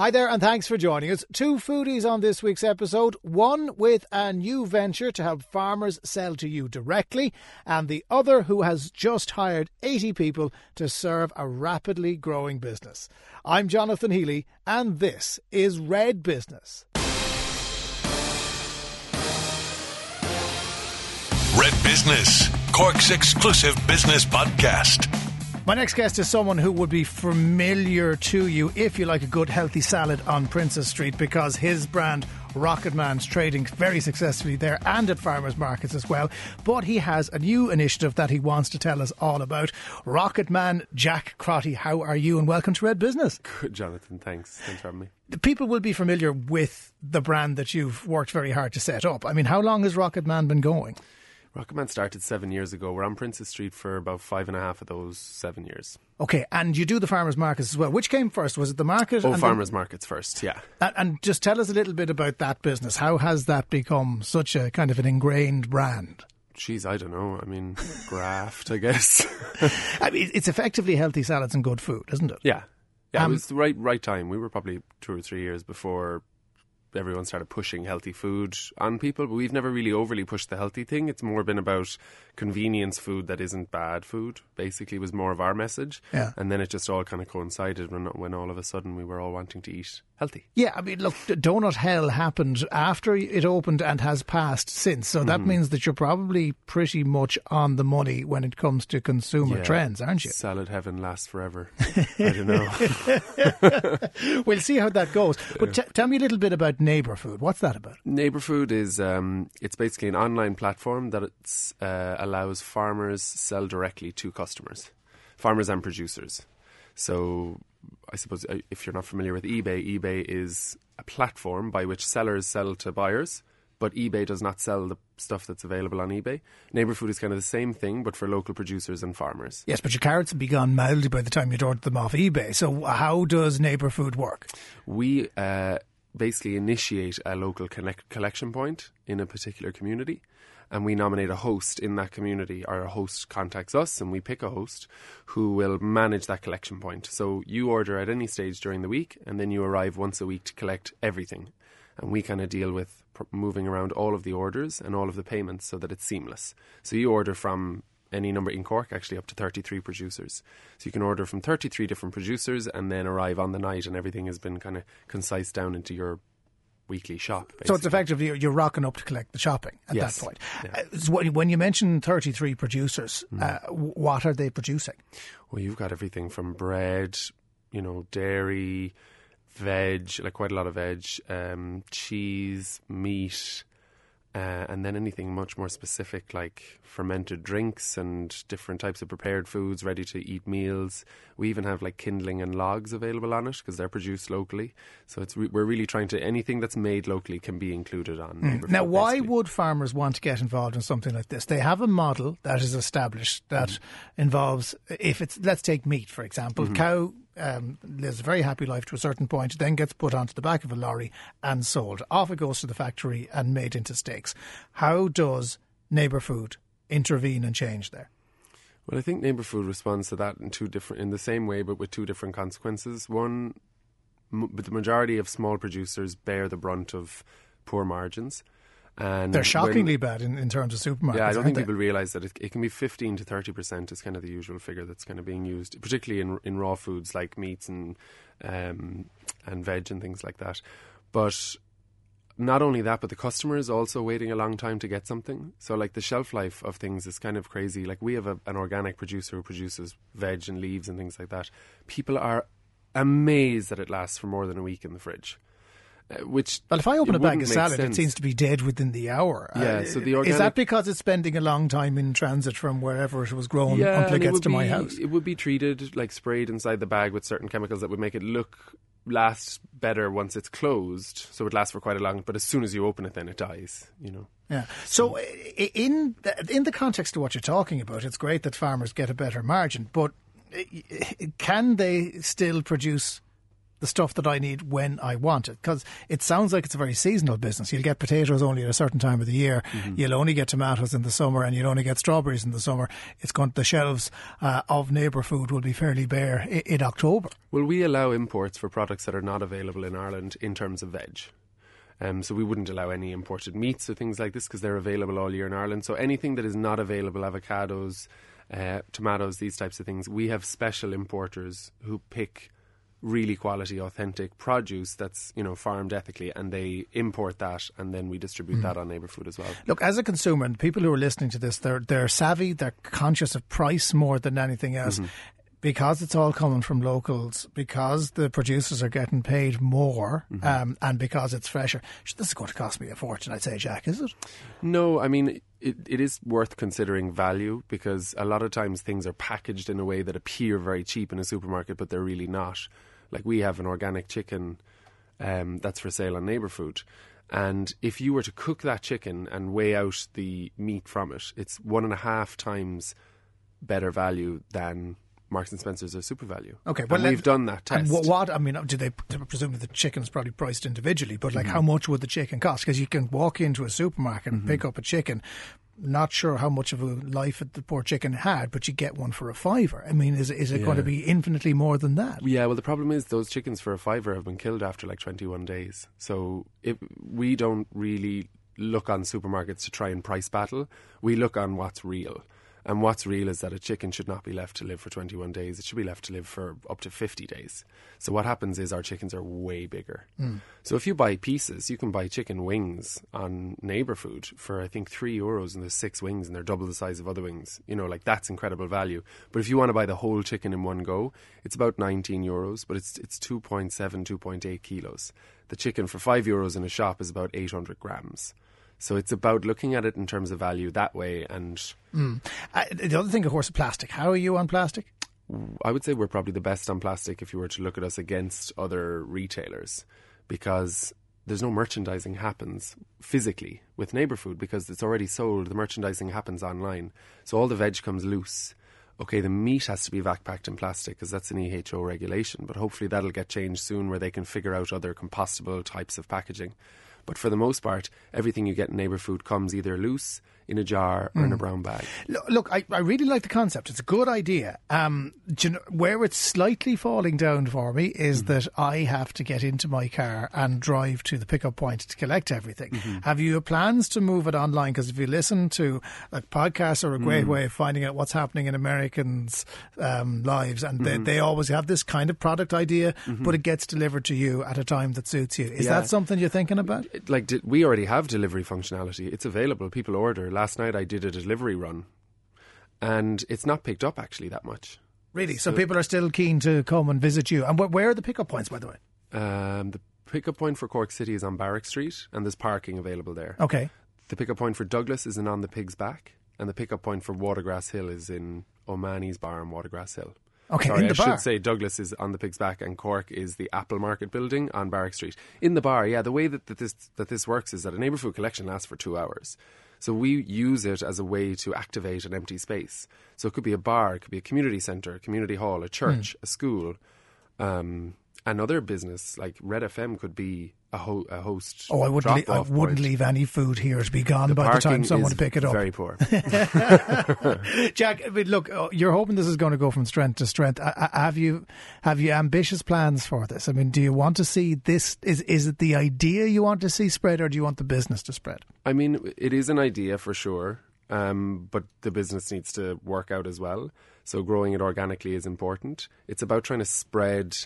Hi there, and thanks for joining us. Two foodies on this week's episode. One with a new venture to help farmers sell to you directly, and the other who has just hired 80 people to serve a rapidly growing business. I'm Jonathan Healy, and this is Red Business. Red Business, Cork's exclusive business podcast. My next guest is someone who would be familiar to you if you like a good healthy salad on Princes Street because his brand Rocketman's trading very successfully there and at farmers markets as well. But he has a new initiative that he wants to tell us all about. Rocketman Jack Crotty, how are you? And welcome to Red Business. Good, Jonathan. Thanks. Thanks for having me. The people will be familiar with the brand that you've worked very hard to set up. I mean, how long has Rocketman been going? Rocketman started seven years ago. We're on Princes Street for about five and a half of those seven years. Okay, and you do the farmers markets as well. Which came first? Was it the market? Oh, farmers the... markets first, yeah. And, and, just tell us a little bit about that business. How has that become such a kind of an ingrained brand? Geez, I don't know. I mean, graft, I guess. I mean, it's effectively healthy salads and good food, isn't it? Yeah. Yeah, um, it was the right right time. We were probably two or three years before everyone started pushing healthy food on people, but we've never really overly pushed the healthy thing. It's more been about convenience food that isn't bad food. Basically, was more of our message. Yeah. And then it just all kind of coincided when when all of a sudden we were all wanting to eat healthy. Yeah, I mean, look, Donut Hell happened after it opened and has passed since. So that mm-hmm. means that you're probably pretty much on the money when it comes to consumer yeah. trends, aren't you? Salad heaven lasts forever. I don't know. we'll see how that goes. But t- tell me a little bit about Neighbour Food. What's that about? Neighbour Food is um, it's basically an online platform that uh, allows farmers sell directly to customers, farmers and producers. So I suppose uh, if you're not familiar with eBay, eBay is a platform by which sellers sell to buyers but eBay does not sell the stuff that's available on eBay. Neighbour Food is kind of the same thing, but for local producers and farmers. Yes, but your carrots would be gone mildly by the time you'd ordered them off eBay. So how does Neighbour Food work? We uh, basically initiate a local connect- collection point in a particular community and we nominate a host in that community. Our host contacts us and we pick a host who will manage that collection point. So you order at any stage during the week and then you arrive once a week to collect everything. And we kind of deal with moving around all of the orders and all of the payments so that it's seamless. So you order from any number in Cork, actually up to 33 producers. So you can order from 33 different producers and then arrive on the night, and everything has been kind of concise down into your weekly shop. Basically. So it's effectively you're rocking up to collect the shopping at yes. that point. Yeah. Uh, so when you mention 33 producers, mm. uh, what are they producing? Well, you've got everything from bread, you know, dairy, veg, like quite a lot of veg, um, cheese, meat. Uh, and then anything much more specific like fermented drinks and different types of prepared foods, ready to eat meals. We even have like kindling and logs available on it because they're produced locally. So it's re- we're really trying to anything that's made locally can be included on. Mm. Now, why basically. would farmers want to get involved in something like this? They have a model that is established that mm. involves if it's let's take meat for example, mm-hmm. cow um, lives a very happy life to a certain point, then gets put onto the back of a lorry and sold. Off it goes to the factory and made into steaks. How does Neighbour Food intervene and change there? Well, I think Neighbour Food responds to that in two different, in the same way, but with two different consequences. One, m- the majority of small producers bear the brunt of poor margins. And They're shockingly bad in, in terms of supermarkets. Yeah, I don't think they? people realise that it, it, can be 15 to 30% is kind of the usual figure that's kind of being used, particularly in, in raw foods like meats and, um, and veg and things like that. But not only that, but the customer is also waiting a long time to get something. So, like the shelf life of things is kind of crazy. Like we have a, an organic producer who produces veg and leaves and things like that. People are amazed that it lasts for more than a week in the fridge. Uh, which well, if I open a bag of salad, sense. it seems to be dead within the hour. Yeah, uh, so the organic, is that because it's spending a long time in transit from wherever it was grown yeah, until it gets it to be, my house? It would be treated like sprayed inside the bag with certain chemicals that would make it look last better once it's closed. So it lasts for quite a long. But as soon as you open it, then it dies. You know. Yeah. So in the, in the context of what you're talking about, it's great that farmers get a better margin, but can they still produce the stuff that I need when I want it. Because it sounds like it's a very seasonal business. You'll get potatoes only at a certain time of the year. Mm-hmm. You'll only get tomatoes in the summer, and you'll only get strawberries in the summer. It's going to the shelves uh, of neighbour food will be fairly bare in, in October. Will we allow imports for products that are not available in Ireland in terms of veg? Um, so we wouldn't allow any imported meats or things like this because they're available all year in Ireland. So anything that is not available, avocados, uh, tomatoes, these types of things, we have special importers who pick really quality, authentic produce that's you know farmed ethically, and they import that, and then we distribute mm. that on neighbour food as well. Look, as a consumer, and people who are listening to this, they're they're savvy, they're conscious of price more than anything else. Mm-hmm because it's all coming from locals, because the producers are getting paid more, mm-hmm. um, and because it's fresher, this is going to cost me a fortune, I'd say, Jack, is it? No, I mean, it, it is worth considering value because a lot of times things are packaged in a way that appear very cheap in a supermarket, but they're really not. Like we have an organic chicken um, that's for sale on Neighbour Food. And if you were to cook that chicken and weigh out the meat from it, it's one and a half times better value than Marks and Spencers are SuperValu. Okay, well, we've done that test. And what, what, I mean, do they presume that the chicken's probably priced individually? But like, mm-hmm. how much would the chicken cost? Because you can walk into a supermarket and mm-hmm. pick up a chicken. Not sure how much of a life the poor chicken had, but you get one for a fiver. I mean, is is it yeah. going to be infinitely more than that? Yeah. Well, the problem is those chickens for a fiver have been killed after like twenty one days. So it, we don't really look on supermarkets to try and price battle. We look on what's real. And what's real is that a chicken should not be left to live for 21 days. It should be left to live for up to 50 days. So what happens is our chickens are way bigger. Mm. So if you buy pieces, you can buy chicken wings on neighbor food for I think 3 euros and there's 6 wings and they're double the size of other wings. You know, like that's incredible value. But if you want to buy the whole chicken in one go, it's about 19 euros, but it's it's 2.7 2.8 kilos. The chicken for 5 euros in a shop is about 800 grams. So it's about looking at it in terms of value that way. And mm. uh, the other thing, of course, is plastic. How are you on plastic? I would say we're probably the best on plastic if you were to look at us against other retailers because there's no merchandising happens physically with neighbor food because it's already sold. The merchandising happens online. So all the veg comes loose. Okay, the meat has to be vac packed in plastic because that's an EHO regulation, but hopefully that'll get changed soon where they can figure out other compostable types of packaging. But for the most part, everything you get in neighbour food comes either loose, in a jar, or mm. in a hmm. brown bag. Look, I, I really like the concept. It's a good idea. Um, you know, where it's slightly falling down for me is mm that I have to get into my car and drive to the pickup point to collect everything. Mm-hmm. Have you plans to move it online? Because if you listen to like podcasts are a great mm. way of finding out what's happening in Americans' um, lives, and mm-hmm. they, they always have this kind of product idea, mm-hmm. but it gets delivered to you at a time that suits you. Is yeah. that something you're thinking about? Like we already have delivery functionality. It's available. People order last night I did a delivery run, and it's not picked up actually that much. Really? So, so people are still keen to come and visit you. And wh- where are the pickup points, by the way? Um, the pickup point for Cork City is on Barrack Street, and there's parking available there. Okay. The pickup point for Douglas is in On the Pig's Back, and the pickup point for Watergrasshill is in O'Mahony's Bar on Watergrasshill. Okay, Sorry, in the I bar. should say Douglas is on the Pig's Back and Cork is the Apple Market building on Barrack Street. In the bar, yeah, the way that, that this that this works is that a neighbour food collection lasts for two hours. So we use it as a way to activate an empty space. So it could be a bar, it could be a community centre, a community hall, a church, mm. a school, um, another business like Red FM could be a, ho- a host. Oh, I wouldn't. Leave, I wouldn't leave any food here to be gone the by the time someone to pick it up. Very poor. Jack, I mean, look, uh, you're hoping this is going to go from strength to strength. Have you have you ambitious plans for this? I mean, do you want to see this? Is is it the idea you want to see spread, or do you want the business to spread? I mean, it is an idea for sure. Um, but the business needs to work out as well. So growing it organically is important. It's about trying to spread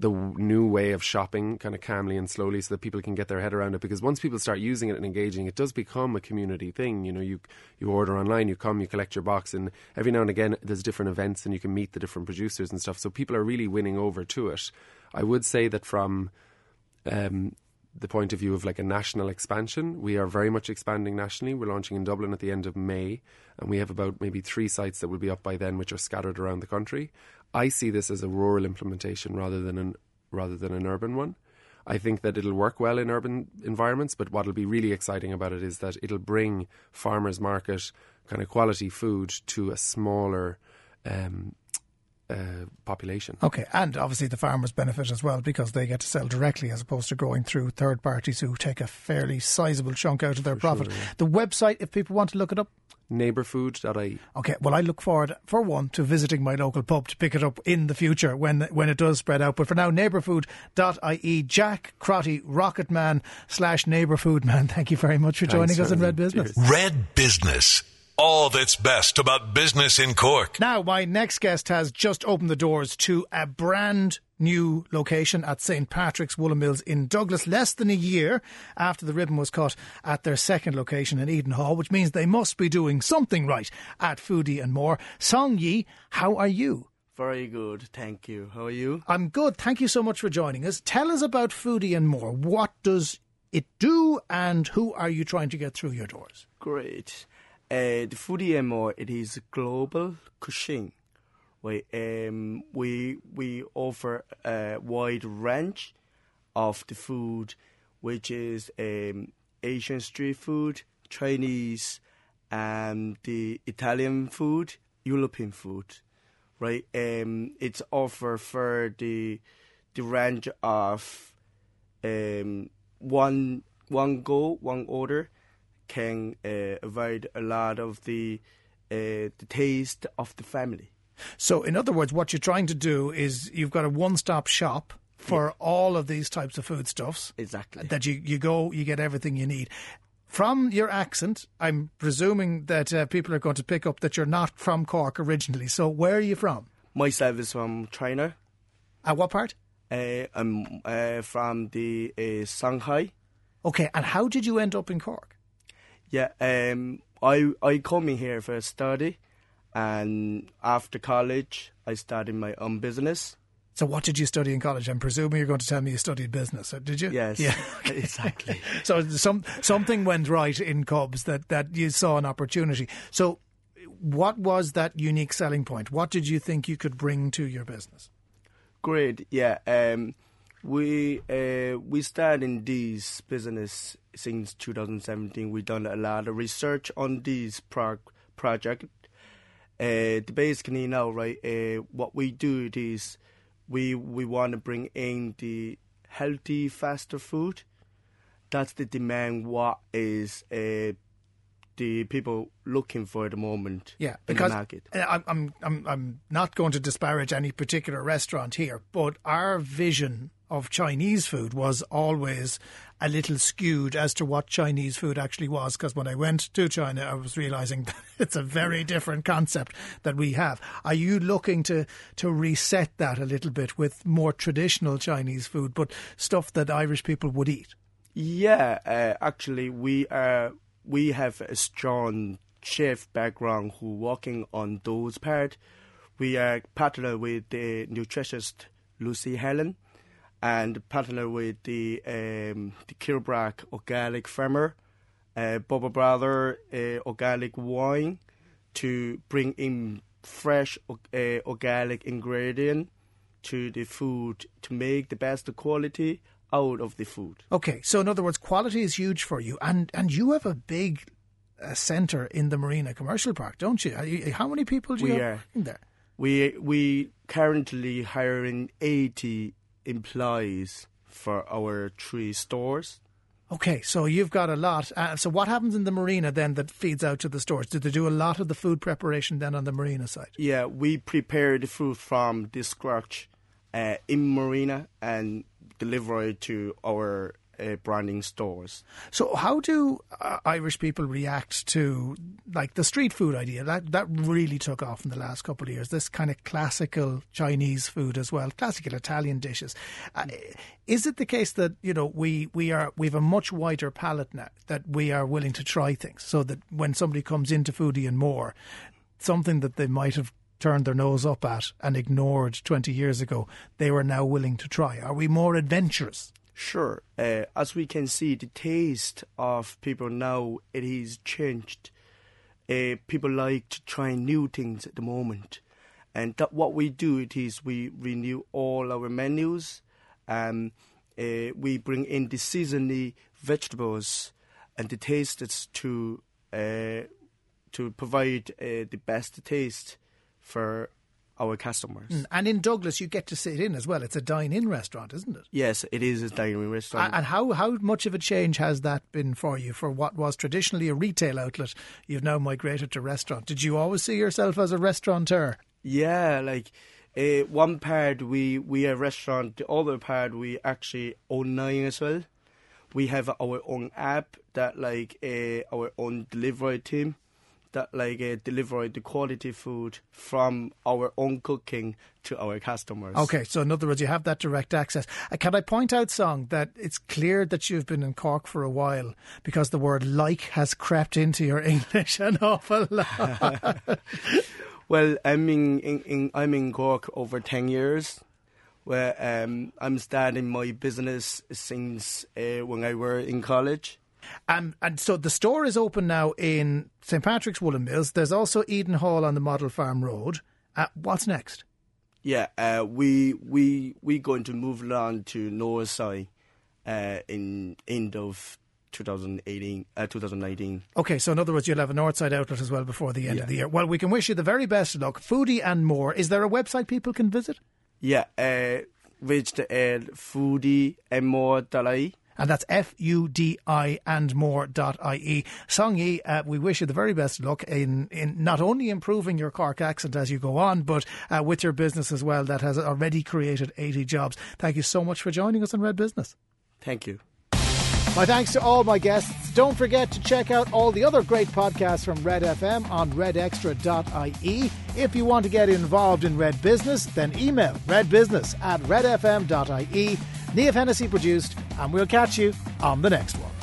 the new way of shopping kind of calmly and slowly so that people can get their head around it because once people start using it and engaging it does become a community thing you know you you order online you come you collect your box and every now and again there's different events and you can meet the different producers and stuff so people are really winning over to it i would say that from um, the point of view of like a national expansion. We are very much expanding nationally. We're launching in Dublin at the end of May, and we have about maybe three sites that will be up by then, which are scattered around the country. I see this as a rural implementation rather than an rather than an urban one. I think that it'll work well in urban environments, but what'll be really exciting about it is that it'll bring farmers market kind of quality food to a smaller um, uh, population. Okay, and obviously the farmers benefit as well because they get to sell directly as opposed to going through third parties who take a fairly sizable chunk out of their profit. The website, if people want to look it up, Neighbourfood.ie. Okay, well, I look forward, for one, to visiting my local pub to pick it up in the future when when it does spread out. But for now, neighbourfood.ie. Jack Crotty, Rocketman slash neighbourfoodman, thank you very much for Thanks, joining us in Red Business. Cheers. Red Business. All that's best about business in Cork. Now, my next guest has just opened the doors to a brand new location at St. Patrick's Woolen Mills in Douglas, less than a year after the ribbon was cut at their second location in Eden Hall, which means they must be doing something right at Fudi and More. Song Yi, how are you? Very good, thank you. How are you? I'm good. Thank you so much for joining us. Tell us about Fudi and More. What does it do and who are you trying to get through your doors? Great. The Foodie MO, it is global cuisine. We, um, we, we offer a wide range of the food, which is um, Asian street food, Chinese, and the Italian food, European food. Right, um, it's offer for the the range of um, one one go one order can uh, avoid a lot of the uh, the taste of the family. So, in other words, what you're trying to do is you've got a one stop shop for all of these types of foodstuffs. Exactly. That you, you go, you get everything you need. From your accent, I'm presuming that uh, people are going to pick up that you're not from Cork originally. So, where are you from? Myself is from China. At what part? Uh, I'm uh, from the uh, Shanghai. Okay, and how did you end up in Cork? Yeah, um, I I come here for a study, and after college, I started my own business. So, what did you study in college? I'm presuming you're going to tell me you studied business. uh, Did you? Yes, Yeah. exactly. So, some something went right in Cubs that that you saw an opportunity. So, what was that unique selling point? What did you think you could bring to your business? Great. Yeah. Um, we uh, we started in this business since 2017. We done a lot of research on this pro- project. Uh, the basically now, right? Uh, what we do is we we want to bring in the healthy, faster food. That's the demand. What is uh, the people looking for at the moment? Yeah, in because the market. I'm, I'm I'm I'm not going to disparage any particular restaurant here, but our vision of Chinese food was always a little skewed as to what Chinese food actually was. Because when I went to China, I was realizing it's a very different concept that we have. Are you looking to to reset that a little bit with more traditional Chinese food, but stuff that Irish people would eat? Yeah, uh, actually, we are we have a strong chef background who working on those part. We are partner with the nutritionist Lucy Helen, and partner with the um, the Kilbrack organic farmer, uh, Boba Brother uh, organic wine, to bring in fresh uh, organic ingredient to the food to make the best quality out of the food. Okay, so in other words, quality is huge for you, and and you have a big uh, centre in the Marina Commercial Park, don't you? You- How many people do you We have are. there? We we currently hiring eighty employees for our three stores. Okay, so you've got a lot. Uh, so what happens in the marina then that feeds out to the stores? Do they do a lot of the food preparation then on the marina side? Yeah, we prepare the food from the scratch uh, in Marina and deliver it to our uh, branding stores. So how do uh, Irish people react to like the street food idea? That that really took off in the last couple of years. This kind of classical Chinese food as well, classical Italian dishes. Uh, is it the case that you know we we are we have a much wider palette now that we are willing to try things, so that when somebody comes into Fudi and more, something that they might have turned their nose up at and ignored 20 years ago, they were now willing to try. Are we more adventurous? Sure, uh, as we can see, the taste of people now it is changed. Uh, people like to try new things at the moment, and that what we do it is we renew all our menus. Um, uh, we bring in the seasonally vegetables and the tastes to uh, to provide uh, the best taste for our customers. Mm, and in Douglas, you get to sit in as well. It's a dine-in restaurant, isn't it? Yes, it is a dine-in restaurant. And how how much of a change has that been for you? For what was traditionally a retail outlet, you've now migrated to restaurant. Did you always see yourself as a restaurateur? Yeah, like uh, one part we we a restaurant, the other part we actually online as well. We have our own app that like uh, our own delivery team that like uh, deliver the quality food from our own cooking to our customers. Okay, so in other words, you have that direct access. Uh, can I point out, Song, that it's clear that you've been in Cork for a while because the word like has crept into your English an awful lot. well, I'm in, in, in, I'm in Cork over 10 years. Where um, I'm starting my business since uh, when I were in college. Um, and so the store is open now in St Patrick's Woolen Mills. There's also Eden Hall on the Model Farm Road. Uh, what's next? Yeah, uh, we we we going to move on to Northside uh, in end of 2018, uh, 2019. Okay, so in other words, you'll have a Northside outlet as well before the end yeah. of the year. Well, we can wish you the very best of luck. Fudi and more. Is there a website people can visit? Yeah, uh, which the uh, foodie and that's F U D I and more dot IE. Song Yi, uh, we wish you the very best luck in, in not only improving your Cork accent as you go on, but uh, with your business as well that has already created 80 jobs. Thank you so much for joining us on Red Business. Thank you. My thanks to all my guests. Don't forget to check out all the other great podcasts from Red FM on redextra.ie. If you want to get involved in Red Business, then email redbusiness at redfm.ie. Niamh Hennessy produced, and we'll catch you on the next one.